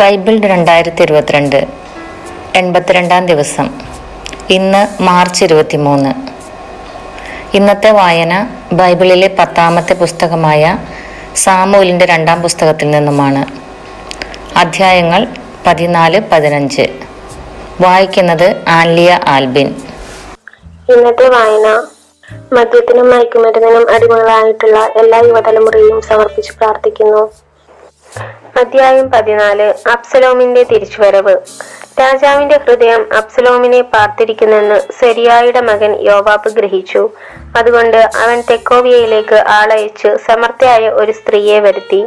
Bible രണ്ടായിരത്തി ഇരുപത്തിരണ്ട് എൺപത്തിരണ്ടാം ദിവസം ഇന്ന് മാർച്ച് മൂന്ന് ഇന്നത്തെ വായന ബൈബിളിലെ പത്താമത്തെ പുസ്തകമായ സാമൂലിൻ്റെ രണ്ടാം പുസ്തകത്തിൽ നിന്നുമാണ് അധ്യായങ്ങൾ പതിനാല് പതിനഞ്ച് വായിക്കുന്നത് ആൻലിയ ആൽബിൻ ഇന്നത്തെ വായന മദ്യത്തിനും മയക്കുമരുന്നിനും അടിമകളായിട്ടുള്ള എല്ലാ യുവതലമുറയും സമർപ്പിച്ച് പ്രാർത്ഥിക്കുന്നു അധ്യായം പതിനാല് അബ്സലോമിന്റെ തിരിച്ചുവരവ് രാജാവിന്റെ ഹൃദയം അബ്സലോമിനെ പാർത്തിരിക്കുന്നെന്ന് സെരിയായുടെ മകൻ യോവാബ് ഗ്രഹിച്ചു അതുകൊണ്ട് അവൻ തെക്കോവിയയിലേക്ക് ആളയച്ച് സമർത്ഥയായ ഒരു സ്ത്രീയെ വരുത്തി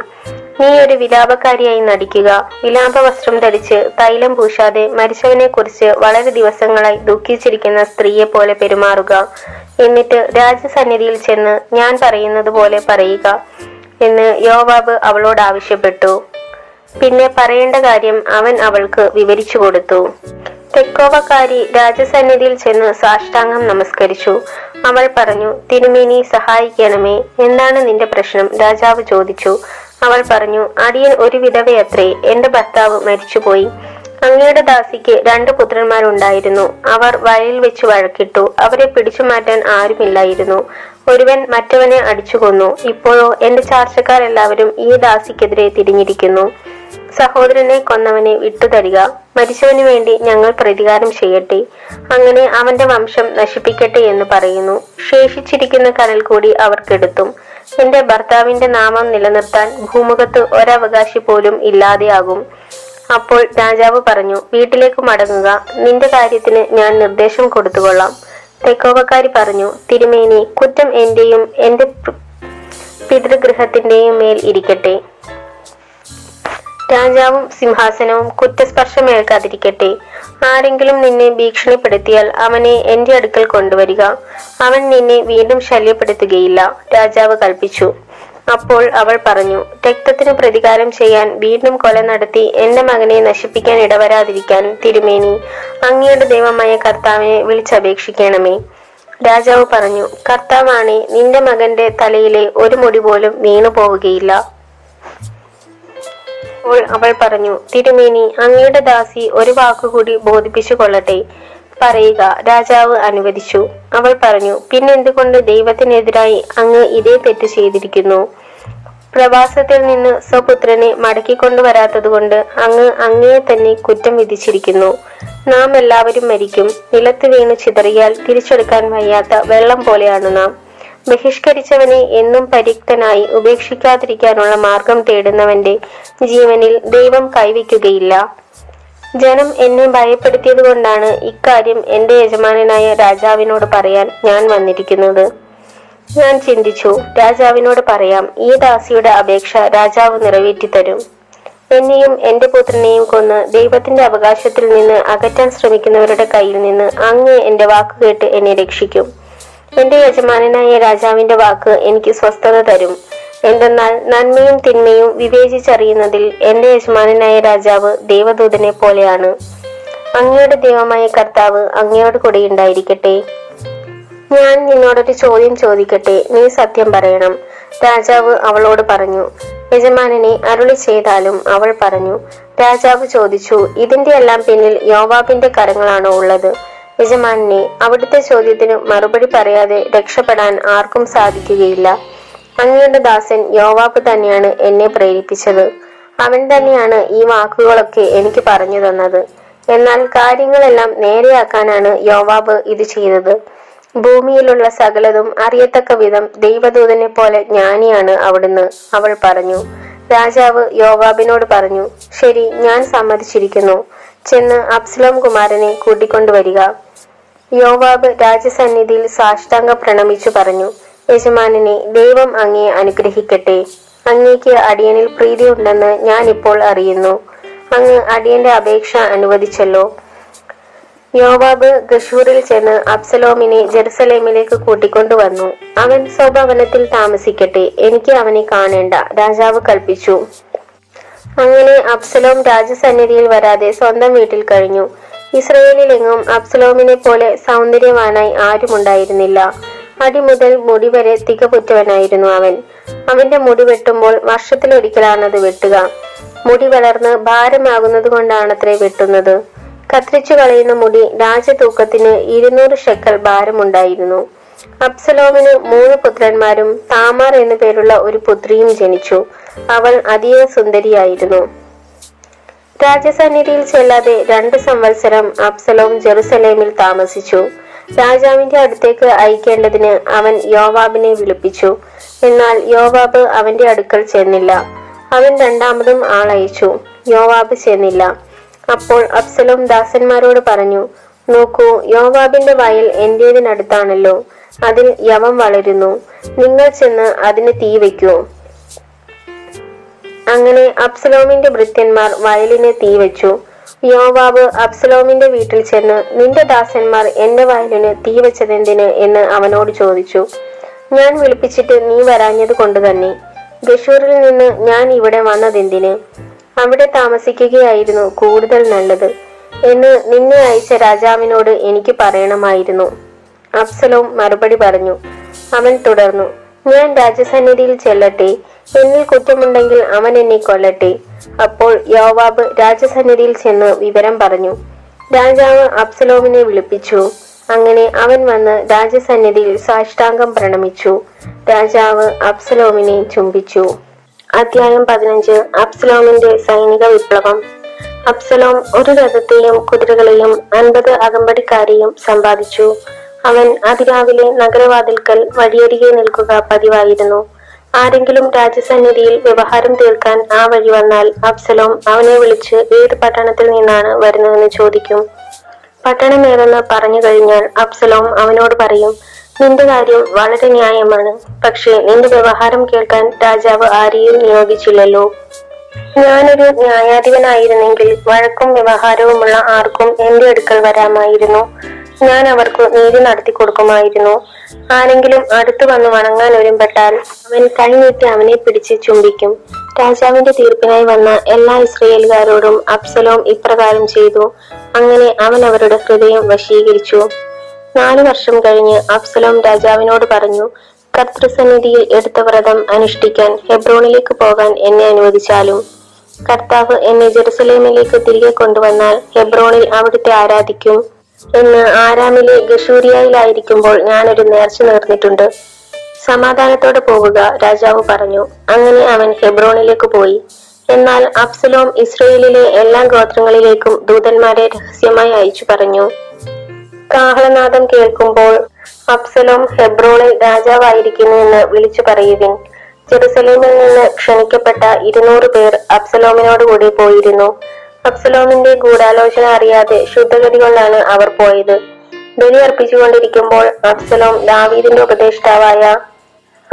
നീ ഒരു വിലാപക്കാരിയായി നടിക്കുക വിലാപ വസ്ത്രം ധരിച്ച് തൈലം പൂശാതെ മരിച്ചവനെ കുറിച്ച് വളരെ ദിവസങ്ങളായി ദുഃഖിച്ചിരിക്കുന്ന സ്ത്രീയെ പോലെ പെരുമാറുക എന്നിട്ട് രാജസന്നിധിയിൽ ചെന്ന് ഞാൻ പറയുന്നത് പോലെ പറയുക എന്ന് യോവാബ് അവളോട് ആവശ്യപ്പെട്ടു പിന്നെ പറയേണ്ട കാര്യം അവൻ അവൾക്ക് വിവരിച്ചു കൊടുത്തു തെക്കോവക്കാരി രാജസന്നിധിയിൽ ചെന്ന് സാഷ്ടാംഗം നമസ്കരിച്ചു അവൾ പറഞ്ഞു തിരുമേനി സഹായിക്കണമേ എന്താണ് നിന്റെ പ്രശ്നം രാജാവ് ചോദിച്ചു അവൾ പറഞ്ഞു അടിയൻ ഒരു വിധവയത്രേ എന്റെ ഭർത്താവ് മരിച്ചുപോയി അങ്ങയുടെ ദാസിക്ക് രണ്ട് പുത്രന്മാരുണ്ടായിരുന്നു അവർ വയലിൽ വെച്ച് വഴക്കിട്ടു അവരെ പിടിച്ചു മാറ്റാൻ ആരുമില്ലായിരുന്നു ഒരുവൻ മറ്റവനെ അടിച്ചു കൊന്നു ഇപ്പോഴോ എന്റെ ചാർച്ചക്കാരെല്ലാവരും ഈ ദാസിക്കെതിരെ തിരിഞ്ഞിരിക്കുന്നു സഹോദരനെ കൊന്നവനെ വിട്ടുതരിക മരിച്ചവന് വേണ്ടി ഞങ്ങൾ പ്രതികാരം ചെയ്യട്ടെ അങ്ങനെ അവന്റെ വംശം നശിപ്പിക്കട്ടെ എന്ന് പറയുന്നു ശേഷിച്ചിരിക്കുന്ന കനൽ കൂടി അവർക്കെടുത്തും എന്റെ ഭർത്താവിന്റെ നാമം നിലനിർത്താൻ ഭൂമുഖത്ത് ഒരവകാശി പോലും ഇല്ലാതെയാകും അപ്പോൾ രാജാവ് പറഞ്ഞു വീട്ടിലേക്ക് മടങ്ങുക നിന്റെ കാര്യത്തിന് ഞാൻ നിർദ്ദേശം കൊടുത്തുകൊള്ളാം തെക്കോപക്കാരി പറഞ്ഞു തിരുമേനി കുറ്റം എന്റെയും എന്റെ പിതൃഗൃഹത്തിന്റെയും മേൽ ഇരിക്കട്ടെ രാജാവും സിംഹാസനവും കുറ്റസ്പർശമേൽക്കാതിരിക്കട്ടെ ആരെങ്കിലും നിന്നെ ഭീഷണിപ്പെടുത്തിയാൽ അവനെ എന്റെ അടുക്കൽ കൊണ്ടുവരിക അവൻ നിന്നെ വീണ്ടും ശല്യപ്പെടുത്തുകയില്ല രാജാവ് കൽപ്പിച്ചു അപ്പോൾ അവൾ പറഞ്ഞു രക്തത്തിന് പ്രതികാരം ചെയ്യാൻ വീണ്ടും കൊല നടത്തി എന്റെ മകനെ നശിപ്പിക്കാൻ ഇടവരാതിരിക്കാൻ തിരുമേനി അങ്ങയുടെ ദൈവമായ കർത്താവിനെ വിളിച്ചപേക്ഷിക്കണമേ രാജാവ് പറഞ്ഞു കർത്താവാണേ നിന്റെ മകന്റെ തലയിലെ ഒരു മുടി പോലും വീണു പോവുകയില്ല അപ്പോൾ അവൾ പറഞ്ഞു തിരുമേനി അങ്ങയുടെ ദാസി ഒരു വാക്കുകൂടി ബോധിപ്പിച്ചു കൊള്ളട്ടെ പറയുക രാജാവ് അനുവദിച്ചു അവൾ പറഞ്ഞു പിന്നെന്തുകൊണ്ട് ദൈവത്തിനെതിരായി അങ്ങ് ഇതേ തെറ്റ് ചെയ്തിരിക്കുന്നു പ്രവാസത്തിൽ നിന്ന് സ്വപുത്രനെ കൊണ്ട് അങ്ങ് അങ്ങയെ തന്നെ കുറ്റം വിധിച്ചിരിക്കുന്നു നാം എല്ലാവരും മരിക്കും നിലത്ത് വീണ് ചിതറിയാൽ തിരിച്ചെടുക്കാൻ വയ്യാത്ത വെള്ളം പോലെയാണ് നാം ബഹിഷ്കരിച്ചവനെ എന്നും പരിക്തനായി ഉപേക്ഷിക്കാതിരിക്കാനുള്ള മാർഗം തേടുന്നവന്റെ ജീവനിൽ ദൈവം കൈവയ്ക്കുകയില്ല ജനം എന്നെ ഭയപ്പെടുത്തിയത് കൊണ്ടാണ് ഇക്കാര്യം എൻ്റെ യജമാനനായ രാജാവിനോട് പറയാൻ ഞാൻ വന്നിരിക്കുന്നത് ഞാൻ ചിന്തിച്ചു രാജാവിനോട് പറയാം ഈ ദാസിയുടെ അപേക്ഷ രാജാവ് തരും എന്നെയും എൻ്റെ പുത്രനെയും കൊന്ന് ദൈവത്തിന്റെ അവകാശത്തിൽ നിന്ന് അകറ്റാൻ ശ്രമിക്കുന്നവരുടെ കയ്യിൽ നിന്ന് അങ്ങ് എൻ്റെ വാക്കുകേട്ട് എന്നെ രക്ഷിക്കും എന്റെ യജമാനനായ രാജാവിന്റെ വാക്ക് എനിക്ക് സ്വസ്ഥത തരും എന്തെന്നാൽ നന്മയും തിന്മയും വിവേചിച്ചറിയുന്നതിൽ എന്റെ യജമാനനായ രാജാവ് ദേവദൂതനെ പോലെയാണ് അങ്ങയുടെ ദൈവമായ കർത്താവ് അങ്ങയോട് കൂടെ ഉണ്ടായിരിക്കട്ടെ ഞാൻ നിന്നോടൊരു ചോദ്യം ചോദിക്കട്ടെ നീ സത്യം പറയണം രാജാവ് അവളോട് പറഞ്ഞു യജമാനനെ അരുളി ചെയ്താലും അവൾ പറഞ്ഞു രാജാവ് ചോദിച്ചു ഇതിന്റെ എല്ലാം പിന്നിൽ യോവാബിന്റെ കരങ്ങളാണോ ഉള്ളത് യജമാനെ അവിടുത്തെ ചോദ്യത്തിന് മറുപടി പറയാതെ രക്ഷപ്പെടാൻ ആർക്കും സാധിക്കുകയില്ല അങ്ങയുടെ ദാസൻ യോവാപ്പ് തന്നെയാണ് എന്നെ പ്രേരിപ്പിച്ചത് അവൻ തന്നെയാണ് ഈ വാക്കുകളൊക്കെ എനിക്ക് പറഞ്ഞു തന്നത് എന്നാൽ കാര്യങ്ങളെല്ലാം നേരെയാക്കാനാണ് യോവാബ് ഇത് ചെയ്തത് ഭൂമിയിലുള്ള സകലതും അറിയത്തക്ക വിധം ദൈവദൂതനെ പോലെ ജ്ഞാനിയാണ് അവിടുന്ന് അവൾ പറഞ്ഞു രാജാവ് യോവാബിനോട് പറഞ്ഞു ശരി ഞാൻ സമ്മതിച്ചിരിക്കുന്നു ചെന്ന് അബ്സലോം കുമാരനെ കൂട്ടിക്കൊണ്ടുവരിക യോവാബ് രാജസന്നിധിയിൽ സാഷ്ടാംഗ പ്രണമിച്ചു പറഞ്ഞു യജമാനനെ ദൈവം അങ്ങേ അനുഗ്രഹിക്കട്ടെ അങ്ങേക്ക് അടിയനിൽ പ്രീതി ഉണ്ടെന്ന് ഞാൻ ഇപ്പോൾ അറിയുന്നു അങ്ങ് അടിയന്റെ അപേക്ഷ അനുവദിച്ചല്ലോ യോവാബ് ഗഷൂറിൽ ചെന്ന് അബ്സലോമിനെ ജെറുസലേമിലേക്ക് കൂട്ടിക്കൊണ്ടുവന്നു അവൻ സ്വഭവനത്തിൽ താമസിക്കട്ടെ എനിക്ക് അവനെ കാണേണ്ട രാജാവ് കൽപ്പിച്ചു അങ്ങനെ അബ്സലോം രാജസന്നിധിയിൽ വരാതെ സ്വന്തം വീട്ടിൽ കഴിഞ്ഞു ഇസ്രയേലിലെങ്ങും അബ്സലോമിനെ പോലെ സൗന്ദര്യവാനായി ആരുമുണ്ടായിരുന്നില്ല അടി മുതൽ മുടി വരെ തികപുറ്റവനായിരുന്നു അവൻ അവന്റെ മുടി വെട്ടുമ്പോൾ വർഷത്തിലൊരിക്കലാണത് വെട്ടുക മുടി വളർന്ന് ഭാരമാകുന്നത് കൊണ്ടാണത്രേ വെട്ടുന്നത് കത്തിരിച്ചു കളയുന്ന മുടി രാജതൂക്കത്തിന് ഇരുന്നൂറ് ഷെക്കൽ ഭാരമുണ്ടായിരുന്നു അബ്സലോമിന് മൂന്ന് പുത്രന്മാരും താമാർ എന്നു പേരുള്ള ഒരു പുത്രിയും ജനിച്ചു അവൾ അതീവ സുന്ദരിയായിരുന്നു രാജസന്നിധിയിൽ ചെല്ലാതെ രണ്ട് സംവത്സരം അബ്സലോം ജെറുസലേമിൽ താമസിച്ചു രാജാവിന്റെ അടുത്തേക്ക് അയക്കേണ്ടതിന് അവൻ യോവാബിനെ വിളിപ്പിച്ചു എന്നാൽ യോവാബ് അവന്റെ അടുക്കൽ ചെന്നില്ല അവൻ രണ്ടാമതും ആളയച്ചു യോവാബ് ചെന്നില്ല അപ്പോൾ അബ്സലോം ദാസന്മാരോട് പറഞ്ഞു നോക്കൂ യോവാബിന്റെ വയൽ എന്റേതിനടുത്താണല്ലോ അതിൽ യവം വളരുന്നു നിങ്ങൾ ചെന്ന് അതിന് തീ വയ്ക്കൂ അങ്ങനെ അബ്സലോമിന്റെ ഭൃത്യന്മാർ വയലിന് തീവച്ചു യോവാബ് അബ്സലോമിന്റെ വീട്ടിൽ ചെന്ന് നിന്റെ ദാസന്മാർ എന്റെ വയലിന് തീവച്ചതെന്തിന് എന്ന് അവനോട് ചോദിച്ചു ഞാൻ വിളിപ്പിച്ചിട്ട് നീ വരാഞ്ഞത് കൊണ്ട് തന്നെ ഗഷൂറിൽ നിന്ന് ഞാൻ ഇവിടെ വന്നതെന്തിന് അവിടെ താമസിക്കുകയായിരുന്നു കൂടുതൽ നല്ലത് എന്ന് നിന്നെ അയച്ച രാജാവിനോട് എനിക്ക് പറയണമായിരുന്നു അബ്സലോം മറുപടി പറഞ്ഞു അവൻ തുടർന്നു ഞാൻ രാജസന്നിധിയിൽ ചെല്ലട്ടെ എന്നിൽ കുറ്റമുണ്ടെങ്കിൽ അവൻ എന്നെ കൊല്ലട്ടെ അപ്പോൾ യോവാബ് രാജസന്നിധിയിൽ ചെന്ന് വിവരം പറഞ്ഞു രാജാവ് അബ്സലോമിനെ വിളിപ്പിച്ചു അങ്ങനെ അവൻ വന്ന് രാജസന്നിധിയിൽ സാഷ്ടാംഗം പ്രണമിച്ചു രാജാവ് അബ്സലോമിനെ ചുംബിച്ചു അധ്യായം പതിനഞ്ച് അബ്സലോമിന്റെ സൈനിക വിപ്ലവം അബ്സലോം ഒരു രഥത്തെയും കുതിരകളെയും അൻപത് അകമ്പടിക്കാരെയും സമ്പാദിച്ചു അവൻ അതിരാവിലെ നഗരവാതിൽക്കൽ വഴിയരികെ നിൽക്കുക പതിവായിരുന്നു ആരെങ്കിലും രാജസന്നിധിയിൽ വ്യവഹാരം തീർക്കാൻ ആ വഴി വന്നാൽ അബ്സലോം അവനെ വിളിച്ച് ഏത് പട്ടണത്തിൽ നിന്നാണ് വരുന്നതെന്ന് ചോദിക്കും പട്ടണം ഏതെന്ന് പറഞ്ഞു കഴിഞ്ഞാൽ അബ്സലോം അവനോട് പറയും നിന്റെ കാര്യം വളരെ ന്യായമാണ് പക്ഷേ നിന്റെ വ്യവഹാരം കേൾക്കാൻ രാജാവ് ആരെയും നിയോഗിച്ചില്ലല്ലോ ഞാനൊരു ന്യായാധിപനായിരുന്നെങ്കിൽ വഴക്കും വ്യവഹാരവുമുള്ള ആർക്കും എന്റെ അടുക്കൽ വരാമായിരുന്നു ഞാൻ അവർക്ക് നീതി നടത്തി കൊടുക്കുമായിരുന്നു ആരെങ്കിലും അടുത്തു വന്ന് വണങ്ങാൻ ഒരുമ്പെട്ടാൽ അവൻ കൈനീട്ടി അവനെ പിടിച്ച് ചുംബിക്കും രാജാവിന്റെ തീർപ്പിനായി വന്ന എല്ലാ ഇസ്രയേൽകാരോടും അബ്സലോം ഇപ്രകാരം ചെയ്തു അങ്ങനെ അവൻ അവരുടെ ഹൃദയം വശീകരിച്ചു നാലു വർഷം കഴിഞ്ഞ് അബ്സലോം രാജാവിനോട് പറഞ്ഞു കർത്തൃസന്നിധിയിൽ എടുത്ത വ്രതം അനുഷ്ഠിക്കാൻ ഹെബ്രോണിലേക്ക് പോകാൻ എന്നെ അനുവദിച്ചാലും കർത്താവ് എന്നെ ജെറുസലേമിലേക്ക് തിരികെ കൊണ്ടുവന്നാൽ ഹെബ്രോണിൽ അവിടുത്തെ ആരാധിക്കും എന്ന് ആരാമിലെ ഗഷൂരിയയിലായിരിക്കുമ്പോൾ ഞാനൊരു നേർച്ച നേർന്നിട്ടുണ്ട് സമാധാനത്തോടെ പോവുക രാജാവ് പറഞ്ഞു അങ്ങനെ അവൻ ഹെബ്രോണിലേക്ക് പോയി എന്നാൽ അബ്സലോം ഇസ്രയേലിലെ എല്ലാ ഗോത്രങ്ങളിലേക്കും ദൂതന്മാരെ രഹസ്യമായി അയച്ചു പറഞ്ഞു കാഹളനാഥം കേൾക്കുമ്പോൾ അബ്സലോം ഹെബ്രോണിൽ എന്ന് വിളിച്ചു പറയുവിൻ ജെറുസലേമിൽ നിന്ന് ക്ഷണിക്കപ്പെട്ട ഇരുന്നൂറ് പേർ കൂടി പോയിരുന്നു അബ്സലോമിന്റെ ഗൂഢാലോചന അറിയാതെ കൊണ്ടാണ് അവർ പോയത് ബലി അർപ്പിച്ചുകൊണ്ടിരിക്കുമ്പോൾ അബ്സലോം ദാവീദിന്റെ ഉപദേഷ്ടാവായ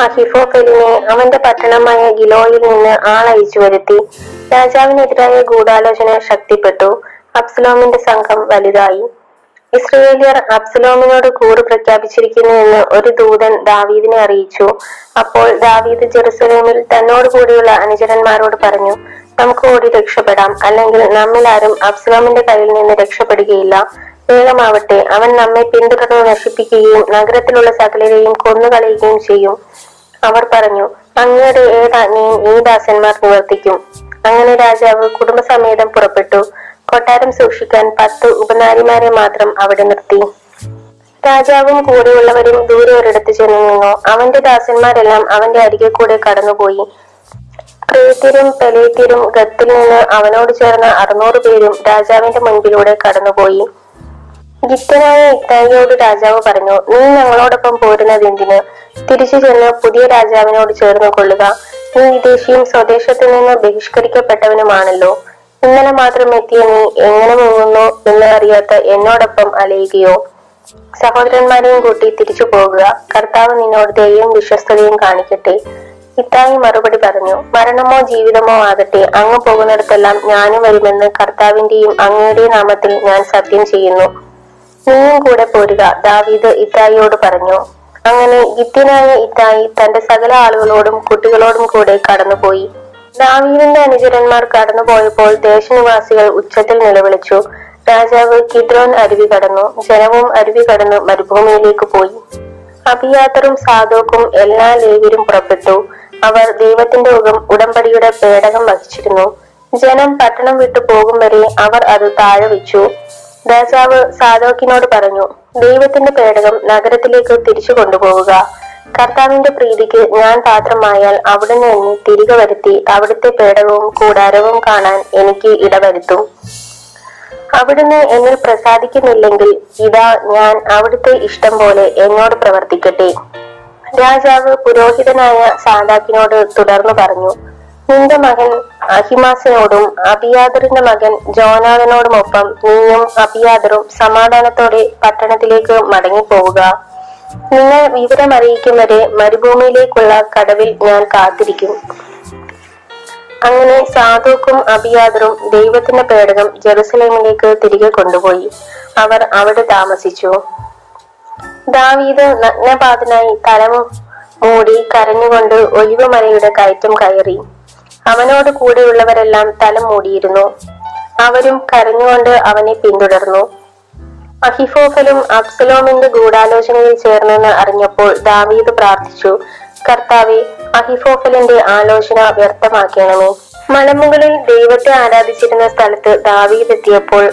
അഹിഫോഫലിനെ അവന്റെ പട്ടണമായ ഗിലോയിൽ നിന്ന് ആളയച്ചു വരുത്തി രാജാവിനെതിരായ ഗൂഢാലോചന ശക്തിപ്പെട്ടു അബ്സലോമിന്റെ സംഘം വലുതായി ഇസ്രയേലിയർ അബ്സലോമിനോട് കൂറ് പ്രഖ്യാപിച്ചിരിക്കുന്നു എന്ന് ഒരു ദൂതൻ ദാവീദിനെ അറിയിച്ചു അപ്പോൾ ദാവീദ് ജെറുസലേമിൽ തന്നോട് കൂടിയുള്ള അനുചരന്മാരോട് പറഞ്ഞു നമുക്ക് ഓടി രക്ഷപ്പെടാം അല്ലെങ്കിൽ നമ്മിലാരും അബ്സലോമിന്റെ കയ്യിൽ നിന്ന് രക്ഷപ്പെടുകയില്ല വേഗമാവട്ടെ അവൻ നമ്മെ പിന്തുടർന്ന് നശിപ്പിക്കുകയും നഗരത്തിലുള്ള സകലരെയും കൊന്നുകളയുകയും ചെയ്യും അവർ പറഞ്ഞു അങ്ങയുടെ ഏതാജ്ഞയും ഈ ദാസന്മാർ നിവർത്തിക്കും അങ്ങനെ രാജാവ് കുടുംബസമേതം പുറപ്പെട്ടു കൊട്ടാരം സൂക്ഷിക്കാൻ പത്ത് ഉപനാരിമാരെ മാത്രം അവിടെ നിർത്തി രാജാവും കൂടെയുള്ളവരും ദൂരെ ഒരിടത്ത് ചെന്നു നിന്നു അവന്റെ ദാസന്മാരെല്ലാം അവന്റെ അരികെ കൂടെ കടന്നുപോയി ക്രേത്യരും പെലേത്യരും ഗത്തിൽ നിന്ന് അവനോട് ചേർന്ന അറുന്നൂറ് പേരും രാജാവിന്റെ മുൻപിലൂടെ കടന്നുപോയി ഗിത്തനായ ഇത്തായിയോട് രാജാവ് പറഞ്ഞു നീ ഞങ്ങളോടൊപ്പം പോരുന്നതെന്തിന് തിരിച്ചു ചെന്ന് പുതിയ രാജാവിനോട് ചേർന്ന് കൊള്ളുക നീ വിദേശിയും സ്വദേശത്തു നിന്ന് ബഹിഷ്കരിക്കപ്പെട്ടവനുമാണല്ലോ ഇന്നലെ മാത്രം എത്തിയ നീ എങ്ങനെ മുങ്ങുന്നു എന്ന് അറിയാത്ത എന്നോടൊപ്പം അലയുകയോ സഹോദരന്മാരെയും കൂട്ടി തിരിച്ചു പോകുക കർത്താവ് നിന്നോട് ദയയും വിശ്വസ്തതയും കാണിക്കട്ടെ ഇത്തായി മറുപടി പറഞ്ഞു മരണമോ ജീവിതമോ ആകട്ടെ അങ്ങ് പോകുന്നിടത്തെല്ലാം ഞാനും വരുമെന്ന് കർത്താവിന്റെയും അങ്ങയുടെ നാമത്തിൽ ഞാൻ സത്യം ചെയ്യുന്നു നീയും കൂടെ പോരുക ദാവീദ് ഇത്തായിയോട് പറഞ്ഞു അങ്ങനെ ഗിത്യനായ ഇത്തായി തന്റെ സകല ആളുകളോടും കുട്ടികളോടും കൂടെ കടന്നുപോയി ദാവീദിന്റെ അനുചരന്മാർ കടന്നുപോയപ്പോൾ ദേശനിവാസികൾ ഉച്ചത്തിൽ നിലവിളിച്ചു രാജാവ് കിദ്രോൻ അരുവി കടന്നു ജനവും അരുവി കടന്നു മരുഭൂമിയിലേക്ക് പോയി അഭിയാത്രും സാധോക്കും എല്ലാ ലേവരും പുറപ്പെട്ടു അവർ ദൈവത്തിന്റെ ഉടമ്പടിയുടെ പേടകം വഹിച്ചിരുന്നു ജനം പട്ടണം വിട്ടു പോകും വരെ അവർ അത് താഴെ വെച്ചു രാജാവ് സാധോക്കിനോട് പറഞ്ഞു ദൈവത്തിന്റെ പേടകം നഗരത്തിലേക്ക് തിരിച്ചു കൊണ്ടുപോവുക കർത്താവിന്റെ പ്രീതിക്ക് ഞാൻ പാത്രമായാൽ അവിടെ നിന്ന് തിരികെ വരുത്തി അവിടുത്തെ പേടകവും കൂടാരവും കാണാൻ എനിക്ക് ഇടവരുത്തും അവിടുന്ന് എന്നിൽ പ്രസാദിക്കുന്നില്ലെങ്കിൽ ഇതാ ഞാൻ അവിടുത്തെ ഇഷ്ടം പോലെ എന്നോട് പ്രവർത്തിക്കട്ടെ രാജാവ് പുരോഹിതനായ സാദാക്കിനോട് തുടർന്നു പറഞ്ഞു നിന്റെ മകൻ അഹിമാസിനോടും അബിയാദറിന്റെ മകൻ ജോനാഥനോടുമൊപ്പം നീയും അബിയാദറും സമാധാനത്തോടെ പട്ടണത്തിലേക്ക് മടങ്ങിപ്പോവുക നിങ്ങൾ വിവരമറിയിക്കും വരെ മരുഭൂമിയിലേക്കുള്ള കടവിൽ ഞാൻ കാത്തിരിക്കും അങ്ങനെ സാധുക്കും അബിയാദറും ദൈവത്തിന്റെ പേടകം ജെറുസലേമിലേക്ക് തിരികെ കൊണ്ടുപോയി അവർ അവിടെ താമസിച്ചു ദാവീദ് നഗ്നപാതനായി തലമും മൂടി കരഞ്ഞുകൊണ്ട് ഒലിവുമലയുടെ കയറ്റം കയറി അവനോട് കൂടെയുള്ളവരെല്ലാം തല മൂടിയിരുന്നു അവരും കരഞ്ഞുകൊണ്ട് അവനെ പിന്തുടർന്നു അഹിഫോഫലും അബ്സലോമിന്റെ ഗൂഢാലോചനയിൽ ചേർന്നെന്ന് അറിഞ്ഞപ്പോൾ ദാവീദ് പ്രാർത്ഥിച്ചു കർത്താവെ അഹിഫോഫലിന്റെ ആലോചന വ്യർത്ഥമാക്കണമേ മലമുകളിൽ ദൈവത്തെ ആരാധിച്ചിരുന്ന സ്ഥലത്ത് ദാവീദ് എത്തിയപ്പോൾ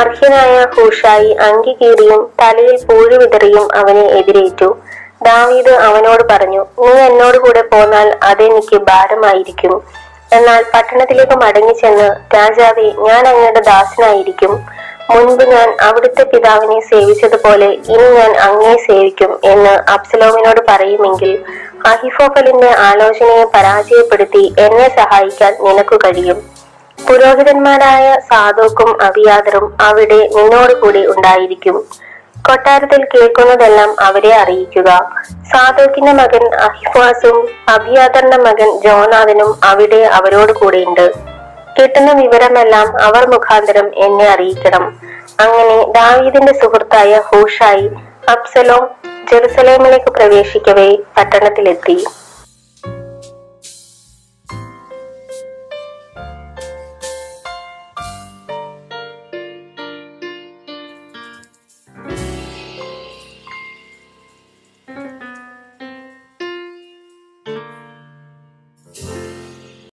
അർഹ്യനായ ഹൂഷായി അങ്കി കീറിയും തലയിൽ പൂഴി വിതറിയും അവനെ എതിരേറ്റു ദാവീദ് അവനോട് പറഞ്ഞു നീ എന്നോട് കൂടെ പോന്നാൽ അതെനിക്ക് ഭാരമായിരിക്കും എന്നാൽ പട്ടണത്തിലേക്ക് മടങ്ങി ചെന്ന് രാജാവെ ഞാൻ അങ്ങയുടെ ദാസനായിരിക്കും മുൻപ് ഞാൻ അവിടുത്തെ പിതാവിനെ സേവിച്ചതുപോലെ ഇനി ഞാൻ അങ്ങേ സേവിക്കും എന്ന് അബ്സലോമിനോട് പറയുമെങ്കിൽ അഹിഫോഫലിന്റെ ആലോചനയെ പരാജയപ്പെടുത്തി എന്നെ സഹായിക്കാൻ നിനക്ക് കഴിയും പുരോഹിതന്മാരായ സാധുക്കും അഭിയാതരും അവിടെ കൂടി ഉണ്ടായിരിക്കും കൊട്ടാരത്തിൽ കേൾക്കുന്നതെല്ലാം അവരെ അറിയിക്കുക സാധുക്കിന്റെ മകൻ അഹിഫാസും അഭിയാതറിന്റെ മകൻ ജോനാഥനും അവിടെ അവരോട് കൂടെയുണ്ട് കിട്ടുന്ന വിവരമെല്ലാം അവർ മുഖാന്തരം എന്നെ അറിയിക്കണം അങ്ങനെ ദാവീദിന്റെ സുഹൃത്തായ ഹൂഷായി അബ്സലോം ജെറുസലേമിലേക്ക് പ്രവേശിക്കവേ പട്ടണത്തിലെത്തി